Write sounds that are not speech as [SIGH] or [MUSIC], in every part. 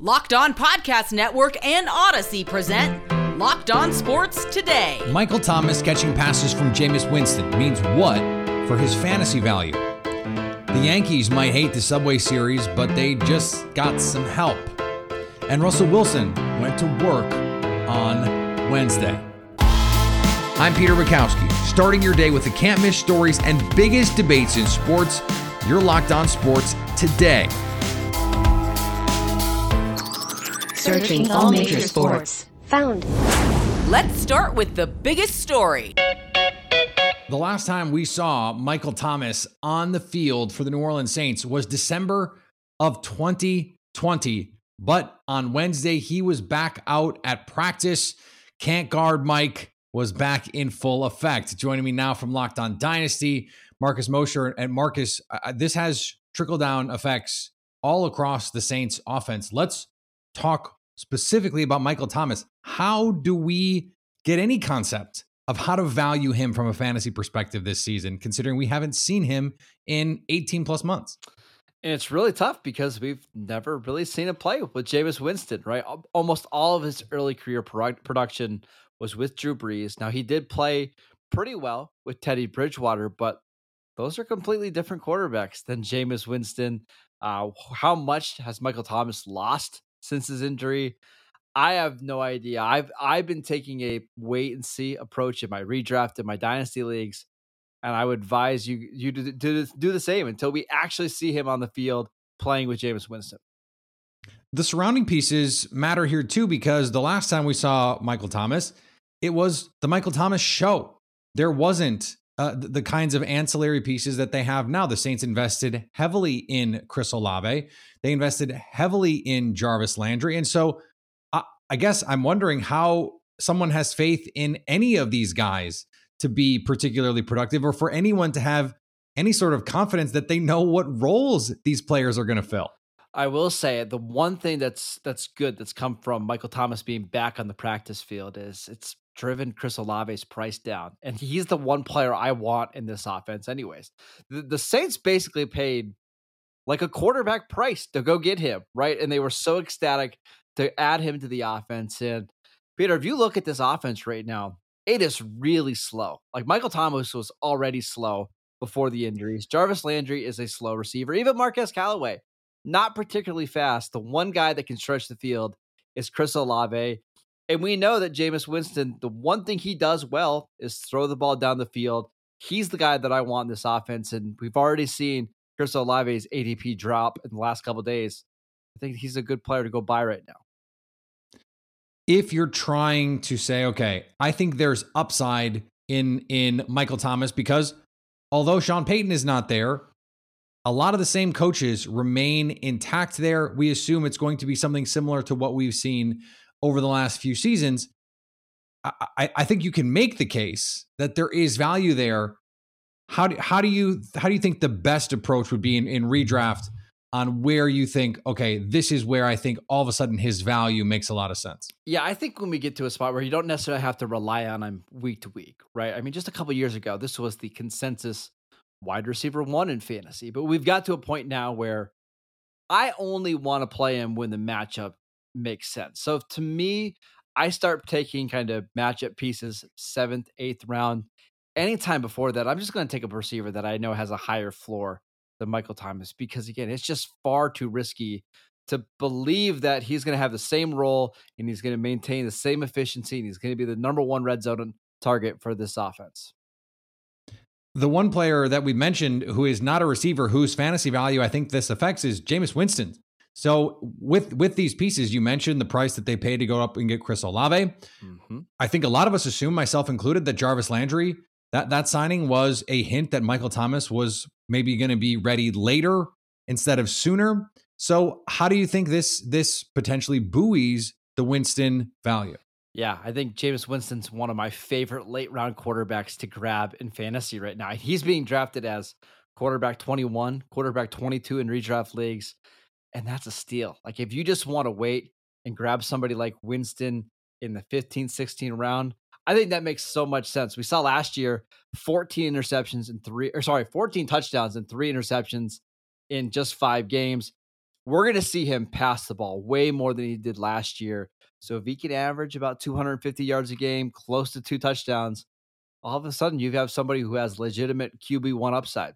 Locked On Podcast Network and Odyssey present Locked On Sports Today. Michael Thomas catching passes from Jameis Winston means what for his fantasy value? The Yankees might hate the Subway Series, but they just got some help. And Russell Wilson went to work on Wednesday. I'm Peter Bukowski, starting your day with the can't miss stories and biggest debates in sports. You're locked on sports today. Searching all major sports. Found. Let's start with the biggest story. The last time we saw Michael Thomas on the field for the New Orleans Saints was December of 2020. But on Wednesday, he was back out at practice. Can't guard Mike was back in full effect. Joining me now from Locked On Dynasty, Marcus Mosher. And Marcus, uh, this has trickle down effects all across the Saints offense. Let's talk specifically about Michael Thomas. How do we get any concept of how to value him from a fantasy perspective this season, considering we haven't seen him in 18 plus months? And it's really tough because we've never really seen him play with Jameis Winston, right? Almost all of his early career production was with Drew Brees. Now, he did play pretty well with Teddy Bridgewater, but those are completely different quarterbacks than Jameis Winston. Uh, how much has Michael Thomas lost since his injury. I have no idea. I've I've been taking a wait and see approach in my redraft in my dynasty leagues, and I would advise you you to do, do the same until we actually see him on the field playing with Jameis Winston. The surrounding pieces matter here too because the last time we saw Michael Thomas, it was the Michael Thomas show. There wasn't uh, the, kinds of ancillary pieces that they have now. The Saints invested heavily in Chris Olave. They invested heavily in Jarvis Landry. And so I, I guess I'm wondering how someone has faith in any of these guys to be particularly productive or for anyone to have any sort of confidence that they know what roles these players are going to fill. I will say the one thing that's that's good that's come from Michael Thomas being back on the practice field is it's driven Chris Olave's price down. And he's the one player I want in this offense, anyways. The, the, Saints basically paid like a quarterback price to go get him, right? And they were so ecstatic to add him to the offense. And Peter, if you look at this offense right now, it is really slow. Like Michael Thomas was already slow before the injuries. Jarvis Landry is a slow receiver. Even Marquez Callaway, not particularly fast. The one guy that can stretch the field is Chris Olave. And we know that Jameis Winston, the one thing he does well is throw the ball down the field. He's the guy that I want in this offense. And we've already seen Chris Olave's ADP drop in the last couple days. I think he's a good player to go buy right now. If you're trying to say, okay, I think there's upside in in Michael Thomas because although Sean Payton is not there, a lot of the same coaches remain intact there. We assume it's going to be something similar to what we've seen over the last few seasons, I, I think you can make the case that there is value there. How do how do you how do you think the best approach would be in, in redraft on where you think okay this is where I think all of a sudden his value makes a lot of sense? Yeah, I think when we get to a spot where you don't necessarily have to rely on him week to week, right? I mean, just a couple years ago, this was the consensus wide receiver one in fantasy, but we've got to a point now where I only want to play him when the matchup makes sense. So to me, I start taking kind of matchup pieces seventh, eighth round. Anytime before that, I'm just going to take a receiver that I know has a higher floor than Michael Thomas because again, it's just far too risky to believe that he's going to have the same role and he's going to maintain the same efficiency and he's going to be the number one red zone target for this offense. The one player that we mentioned who is not a receiver whose fantasy value I think this affects is Jameis Winston. So with with these pieces, you mentioned the price that they paid to go up and get Chris Olave. Mm-hmm. I think a lot of us assume, myself included, that Jarvis Landry that that signing was a hint that Michael Thomas was maybe going to be ready later instead of sooner. So how do you think this this potentially buoys the Winston value? Yeah, I think James Winston's one of my favorite late round quarterbacks to grab in fantasy right now. He's being drafted as quarterback 21, quarterback 22 in redraft leagues and that's a steal. Like if you just want to wait and grab somebody like Winston in the 15, 16 round, I think that makes so much sense. We saw last year 14 interceptions and three, or sorry, 14 touchdowns and three interceptions in just five games. we're going to see him pass the ball way more than he did last year. So if he can average about 250 yards a game, close to two touchdowns, all of a sudden you have somebody who has legitimate QB1 upside.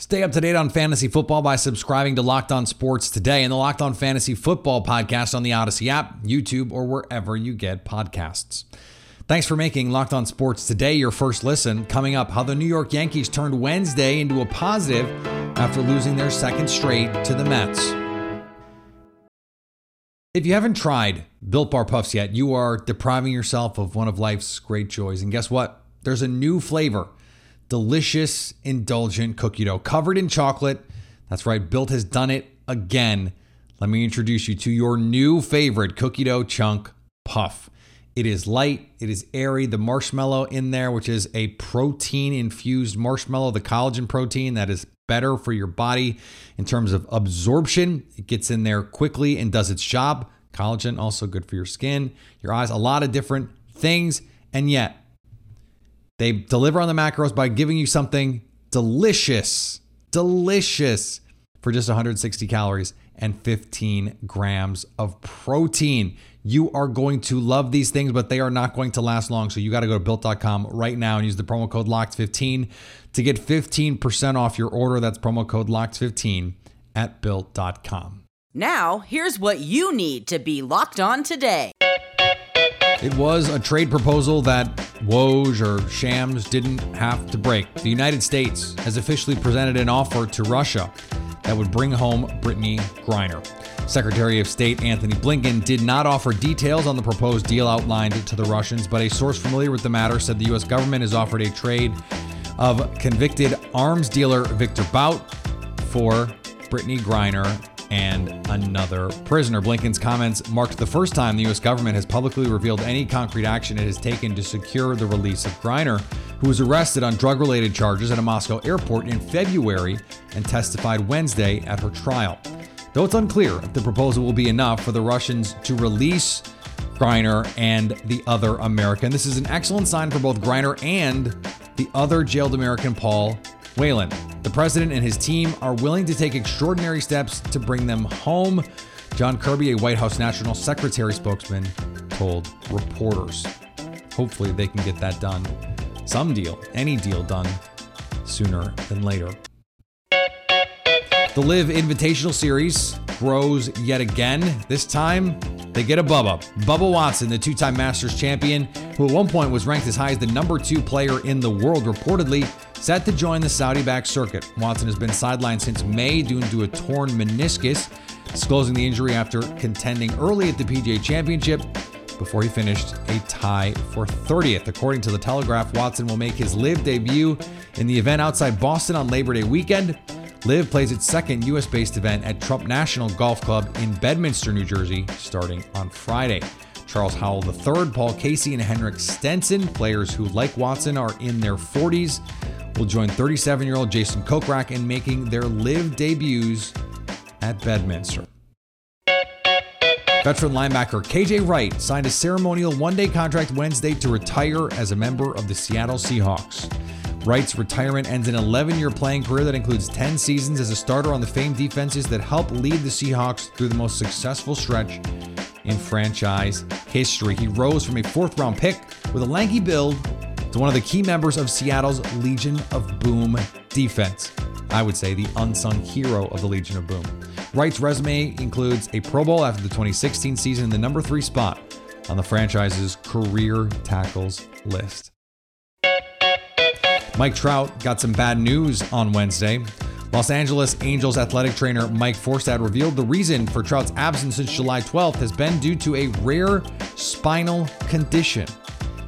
Stay up to date on fantasy football by subscribing to Locked On Sports today and the Locked On Fantasy Football podcast on the Odyssey app, YouTube, or wherever you get podcasts. Thanks for making Locked On Sports today your first listen. Coming up, how the New York Yankees turned Wednesday into a positive after losing their second straight to the Mets. If you haven't tried Built Bar Puffs yet, you are depriving yourself of one of life's great joys. And guess what? There's a new flavor delicious, indulgent cookie dough covered in chocolate. That's right, Built has done it again. Let me introduce you to your new favorite cookie dough chunk puff. It is light, it is airy. The marshmallow in there, which is a protein infused marshmallow, the collagen protein that is better for your body in terms of absorption. It gets in there quickly and does its job. Collagen, also good for your skin, your eyes, a lot of different things. And yet, they deliver on the macros by giving you something delicious, delicious for just 160 calories and 15 grams of protein. You are going to love these things, but they are not going to last long. So you got to go to built.com right now and use the promo code LOCKED15 to get 15% off your order. That's promo code LOCKED15 at built.com. Now, here's what you need to be locked on today. It was a trade proposal that Woj or Shams didn't have to break. The United States has officially presented an offer to Russia that would bring home Brittney Griner. Secretary of State Antony Blinken did not offer details on the proposed deal outlined to the Russians, but a source familiar with the matter said the U.S. government has offered a trade of convicted arms dealer Viktor Bout for Brittney Griner and another prisoner. Blinken's comments marked the first time the U.S. government has publicly revealed any concrete action it has taken to secure the release of Griner, who was arrested on drug related charges at a Moscow airport in February and testified Wednesday at her trial. Though it's unclear if the proposal will be enough for the Russians to release Griner and the other American. This is an excellent sign for both Griner and the other jailed American, Paul Whelan. The president and his team are willing to take extraordinary steps to bring them home. John Kirby, a White House National Secretary spokesman, told reporters. Hopefully, they can get that done. Some deal, any deal done sooner than later. The LIV Invitational Series grows yet again. This time, they get a Bubba. Bubba Watson, the two time Masters champion, who at one point was ranked as high as the number two player in the world, reportedly set to join the Saudi backed circuit. Watson has been sidelined since May due to a torn meniscus, disclosing the injury after contending early at the PGA Championship before he finished a tie for 30th. According to the Telegraph, Watson will make his LIV debut in the event outside Boston on Labor Day weekend. LIV plays its second US based event at Trump National Golf Club in Bedminster, New Jersey, starting on Friday. Charles Howell III, Paul Casey, and Henrik Stenson, players who, like Watson, are in their 40s, will join 37 year old Jason Kokrak in making their LIV debuts at Bedminster. Veteran linebacker KJ Wright signed a ceremonial one day contract Wednesday to retire as a member of the Seattle Seahawks. Wright's retirement ends an 11 year playing career that includes 10 seasons as a starter on the famed defenses that helped lead the Seahawks through the most successful stretch in franchise history. He rose from a fourth round pick with a lanky build to one of the key members of Seattle's Legion of Boom defense. I would say the unsung hero of the Legion of Boom. Wright's resume includes a Pro Bowl after the 2016 season in the number three spot on the franchise's career tackles list. Mike Trout got some bad news on Wednesday. Los Angeles Angels athletic trainer Mike Frostad revealed the reason for Trout's absence since July 12th has been due to a rare spinal condition.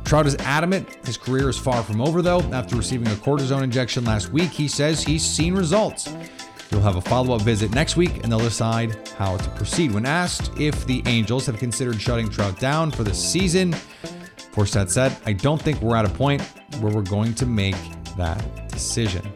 Trout is adamant his career is far from over, though. After receiving a cortisone injection last week, he says he's seen results. He'll have a follow up visit next week and they'll decide how to proceed. When asked if the Angels have considered shutting Trout down for the season, Frostad said, I don't think we're at a point where we're going to make that decision.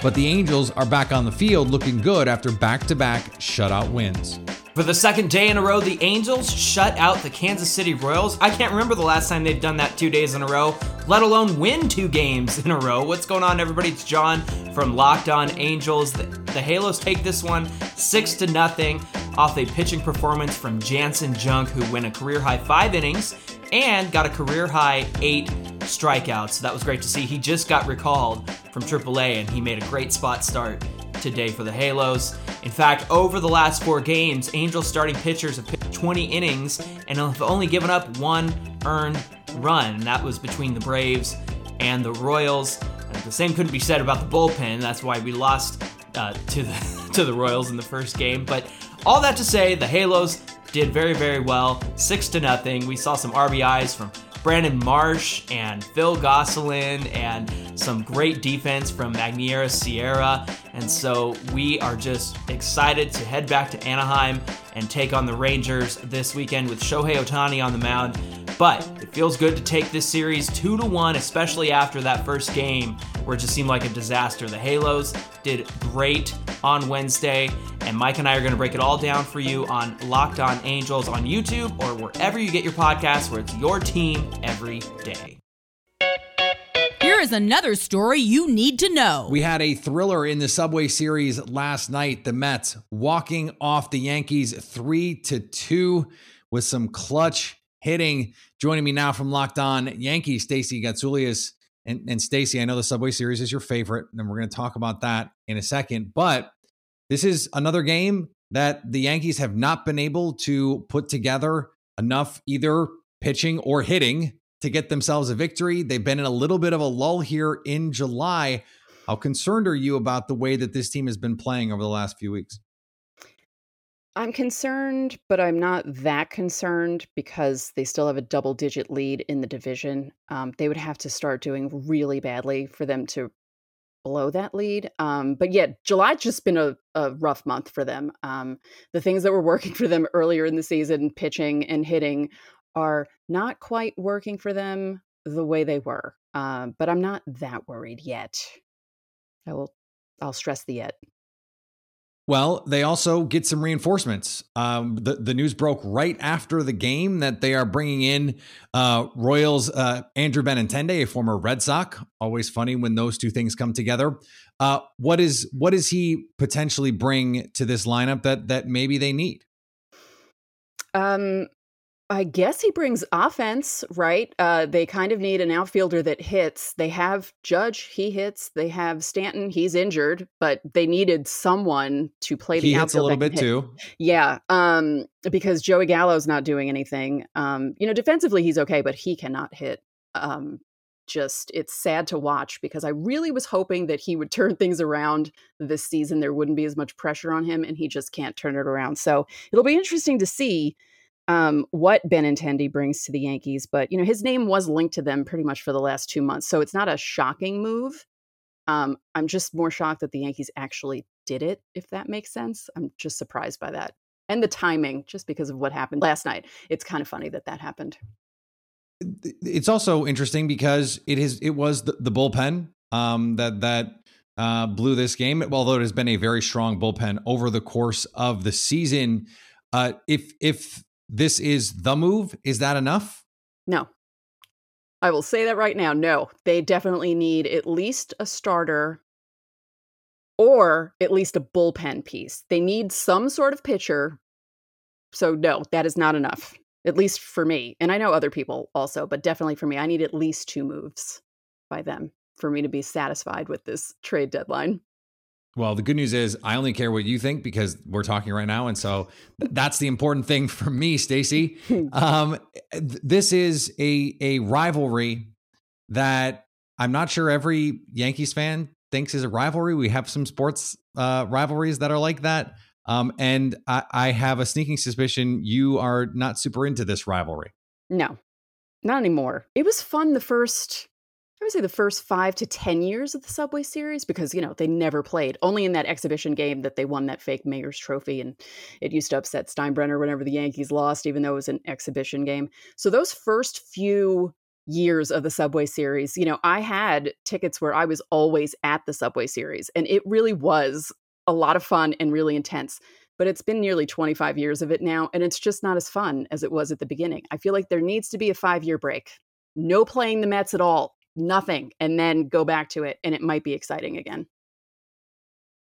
But the Angels are back on the field looking good after back to back shutout wins. For the second day in a row, the Angels shut out the Kansas City Royals. I can't remember the last time they've done that two days in a row, let alone win two games in a row. What's going on, everybody? It's John from Locked On Angels. the the Halos take this one six to nothing off a pitching performance from Janson Junk, who went a career high five innings and got a career high eight strikeouts. So that was great to see. He just got recalled from AAA and he made a great spot start today for the Halos. In fact, over the last four games, Angels starting pitchers have pitched 20 innings and have only given up one earned run. That was between the Braves and the Royals. The same couldn't be said about the bullpen. That's why we lost uh, to the [LAUGHS] to the Royals in the first game. But all that to say, the Halos did very very well, six to nothing. We saw some RBIs from Brandon Marsh and Phil Gosselin and some great defense from Magneuris Sierra. And so we are just excited to head back to Anaheim and take on the Rangers this weekend with Shohei Ohtani on the mound. But it feels good to take this series two to one, especially after that first game where it just seemed like a disaster. The Halos did great on Wednesday, and Mike and I are going to break it all down for you on Locked On Angels on YouTube or wherever you get your podcasts, where it's your team every day. Here is another story you need to know. We had a thriller in the Subway Series last night. The Mets walking off the Yankees three to two with some clutch hitting. Joining me now from Locked On Yankees, Stacey Gotsulias. And, and Stacey, I know the Subway Series is your favorite, and we're going to talk about that in a second. But this is another game that the Yankees have not been able to put together enough either pitching or hitting to get themselves a victory. They've been in a little bit of a lull here in July. How concerned are you about the way that this team has been playing over the last few weeks? I'm concerned, but I'm not that concerned because they still have a double digit lead in the division. Um, they would have to start doing really badly for them to blow that lead. Um, but yeah, July's just been a, a rough month for them. Um, the things that were working for them earlier in the season, pitching and hitting, are not quite working for them the way they were. Uh, but I'm not that worried yet. I will. I'll stress the yet. Well, they also get some reinforcements. Um, the, the news broke right after the game that they are bringing in uh, Royals uh, Andrew Benintendi, a former Red Sox. Always funny when those two things come together. Uh, what is what does he potentially bring to this lineup that that maybe they need? Um, I guess he brings offense, right? Uh, they kind of need an outfielder that hits. They have Judge, he hits. They have Stanton, he's injured, but they needed someone to play the he hits a little bit hit. too. Yeah, um, because Joey Gallo's not doing anything. Um, you know, defensively he's okay, but he cannot hit. Um, just it's sad to watch because I really was hoping that he would [LAUGHS] turn things around this season. There wouldn't be as much pressure on him, and he just can't turn it around. So it'll be interesting to see um, what Benintendi brings to the Yankees, but you know his name was linked to them pretty much for the last two months, so it's not a shocking move. Um, I'm just more shocked that the Yankees actually did it, if that makes sense. I'm just surprised by that and the timing, just because of what happened last night. It's kind of funny that that happened. It's also interesting because it is it was the, the bullpen um, that that uh, blew this game, although it has been a very strong bullpen over the course of the season. Uh, if if this is the move. Is that enough? No. I will say that right now. No, they definitely need at least a starter or at least a bullpen piece. They need some sort of pitcher. So, no, that is not enough, at least for me. And I know other people also, but definitely for me, I need at least two moves by them for me to be satisfied with this trade deadline. Well, the good news is I only care what you think because we're talking right now, and so that's the important thing for me, Stacey. Um, this is a a rivalry that I'm not sure every Yankees fan thinks is a rivalry. We have some sports uh, rivalries that are like that, um, and I, I have a sneaking suspicion you are not super into this rivalry. No, not anymore. It was fun the first I would say the first five to 10 years of the Subway Series because, you know, they never played. Only in that exhibition game that they won that fake Mayor's Trophy. And it used to upset Steinbrenner whenever the Yankees lost, even though it was an exhibition game. So those first few years of the Subway Series, you know, I had tickets where I was always at the Subway Series. And it really was a lot of fun and really intense. But it's been nearly 25 years of it now, and it's just not as fun as it was at the beginning. I feel like there needs to be a five year break. No playing the Mets at all nothing and then go back to it and it might be exciting again.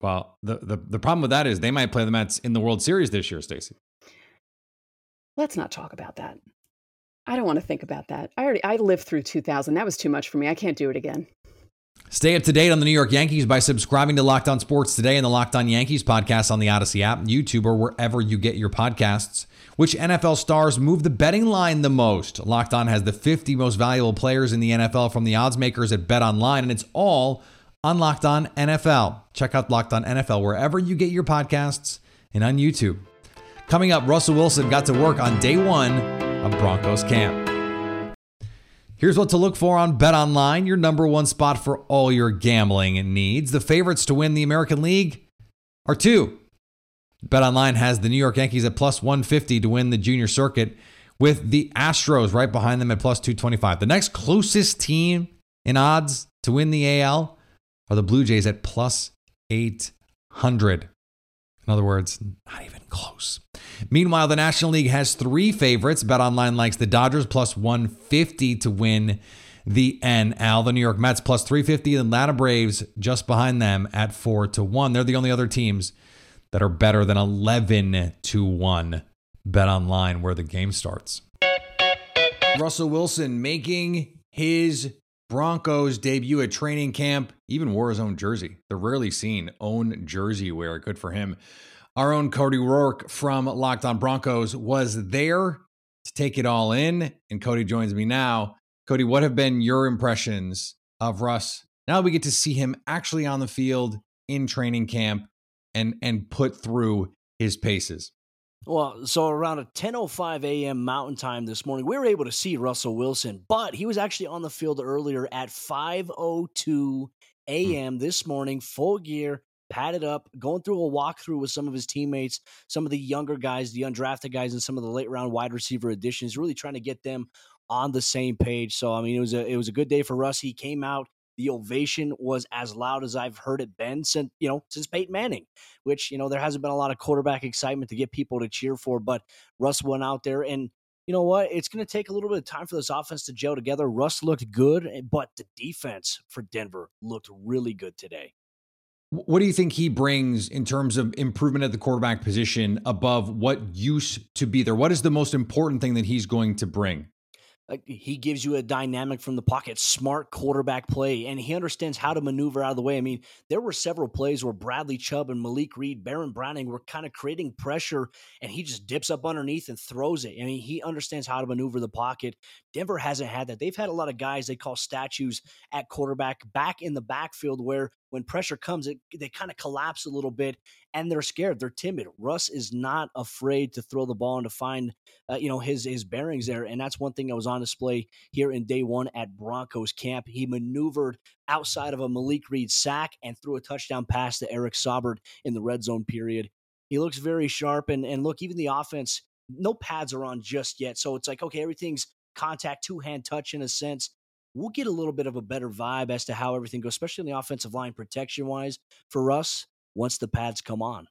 Well, the, the the problem with that is they might play the Mets in the World Series this year, Stacey. Let's not talk about that. I don't want to think about that. I already I lived through 2000. That was too much for me. I can't do it again. Stay up to date on the New York Yankees by subscribing to Locked On Sports today and the Locked On Yankees podcast on the Odyssey app, YouTube, or wherever you get your podcasts. Which NFL stars move the betting line the most? Locked On has the 50 most valuable players in the NFL from the odds makers at Bet Online, and it's all on Locked On NFL. Check out Locked On NFL wherever you get your podcasts and on YouTube. Coming up, Russell Wilson got to work on day one of Broncos camp. Here's what to look for on Bet Online, your number one spot for all your gambling needs. The favorites to win the American League are two. Bet Online has the New York Yankees at plus 150 to win the junior circuit, with the Astros right behind them at plus 225. The next closest team in odds to win the AL are the Blue Jays at plus 800. In other words, not even close. Meanwhile, the National League has three favorites. Bet Online likes the Dodgers plus 150 to win the NL. The New York Mets plus 350 and Atlanta Braves just behind them at 4 to 1. They're the only other teams that are better than 11 to 1. Bet Online where the game starts. Russell Wilson making his Broncos debut at training camp, even wore his own jersey. The rarely seen own jersey wear. Good for him. Our own Cody Roark from Locked On Broncos was there to take it all in. And Cody joins me now. Cody, what have been your impressions of Russ? Now we get to see him actually on the field in training camp and and put through his paces. Well, so around a 10:05 a.m. Mountain Time this morning, we were able to see Russell Wilson, but he was actually on the field earlier at 5:02 a.m. this morning, full gear, padded up, going through a walkthrough with some of his teammates, some of the younger guys, the undrafted guys, and some of the late round wide receiver additions, really trying to get them on the same page. So I mean, it was a it was a good day for Russ. He came out the ovation was as loud as I've heard it been since you know since Peyton Manning, which you know there hasn't been a lot of quarterback excitement to get people to cheer for. But Russ went out there, and you know what? It's going to take a little bit of time for this offense to gel together. Russ looked good, eh, but the defense for Denver looked really good today. What do you think he brings in terms of improvement at the quarterback position above what used to be there? What is the most important thing that he's going to bring? he gives you a dynamic from the pocket, smart quarterback play, and he understands how to maneuver out of the way. I mean, there were several plays where Bradley Chubb and Malik Reed, Baron Browning were kind of creating pressure, and he just dips up underneath and throws it. I mean, he understands how to maneuver the pocket. Denver hasn't had that. They've had a lot of guys they call statues at quarterback back in the backfield where when pressure comes, it, they kind of collapse a little bit and they're scared. They're timid. Russ is not afraid to throw the ball and to find, uh, you know, his his bearings there. And that's one thing that was on display here in day one at Broncos camp. He maneuvered outside of a Malik Reed sack and threw a touchdown pass to Eric Saubert in the red zone period. He looks very sharp. And and look, even the offense, no pads are on just yet. So it's like, okay, everything's contact, two hand touch in a sense we'll get a little bit of a better vibe as to how everything goes, especially in the offensive line protection wise for us once the pads come on.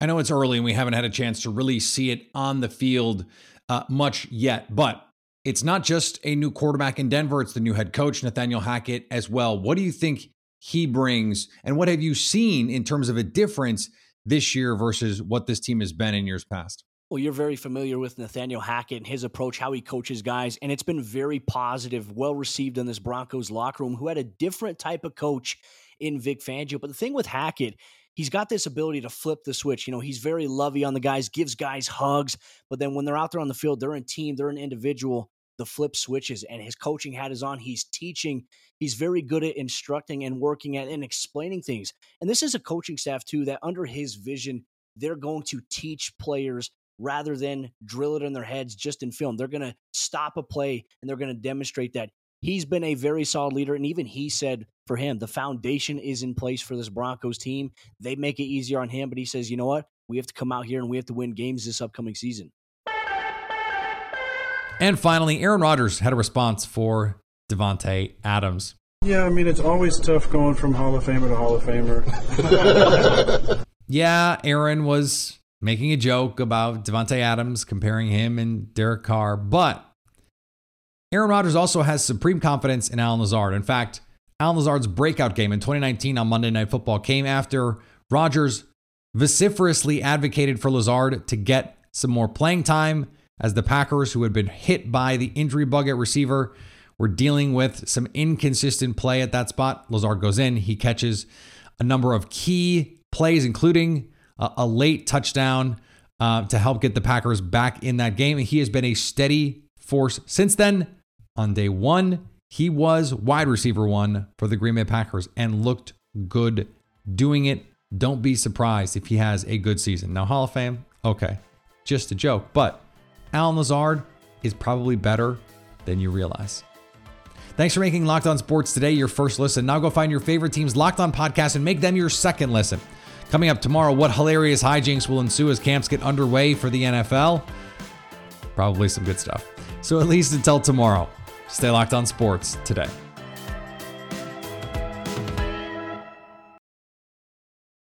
I know it's early and we haven't had a chance to really see it on the field uh, much yet, but it's not just a new quarterback in Denver, it's the new head coach, Nathaniel Hackett, as well. What do you think he brings, and what have you seen in terms of a difference this year versus what this team has been in years past? Well, you're very familiar with Nathaniel Hackett and his approach, how he coaches guys, and it's been very positive, well received in this Broncos locker room, who had a different type of coach in Vic Fangio. But the thing with Hackett, he's got this ability to flip the switch. You know, he's very lovey on the guys, gives guys hugs, but then when they're out there on the field, they're in team, they're an individual. The flip switches, and his coaching hat is on. He's teaching. He's very good at instructing and working at and explaining things. And this is a coaching staff too that under his vision, they're going to teach players rather than drill it in their heads just in film. They're going to stop a play and they're going to demonstrate that. He's been a very solid leader. And even he said for him, the foundation is in place for this Broncos team. They make it easier on him, but he says, you know what? We have to come out here and we have to win games this upcoming season. And finally, Aaron Rodgers had a response for Davante Adams. Yeah, I mean, it's always tough going from Hall of Famer to Hall of Famer. [LAUGHS] yeah, Aaron was making a joke about Davante Adams, comparing him and Derek Carr. But Aaron Rodgers also has supreme confidence in Allen Lazard. In fact, Allen Lazard's breakout game in 2019 on Monday Night Football came after Rodgers vociferously advocated for Lazard to get some more playing time as the Packers, who had been hit by the injury bug at receiver, were dealing with some inconsistent play at that spot. Lazard goes in, he catches a number of key plays, including a, a late touchdown uh, to help get the Packers back in that game. And he has been a steady force since then. On day one, he was wide receiver one for the Green Bay Packers and looked good doing it. Don't be surprised if he has a good season. Now, Hall of Fame, okay, just a joke, but Allen Lazard is probably better than you realize. Thanks for making Locked On Sports today your first listen. Now go find your favorite team's Locked On podcast and make them your second listen. Coming up tomorrow, what hilarious hijinks will ensue as camps get underway for the NFL? Probably some good stuff. So at least until tomorrow, stay locked on sports today.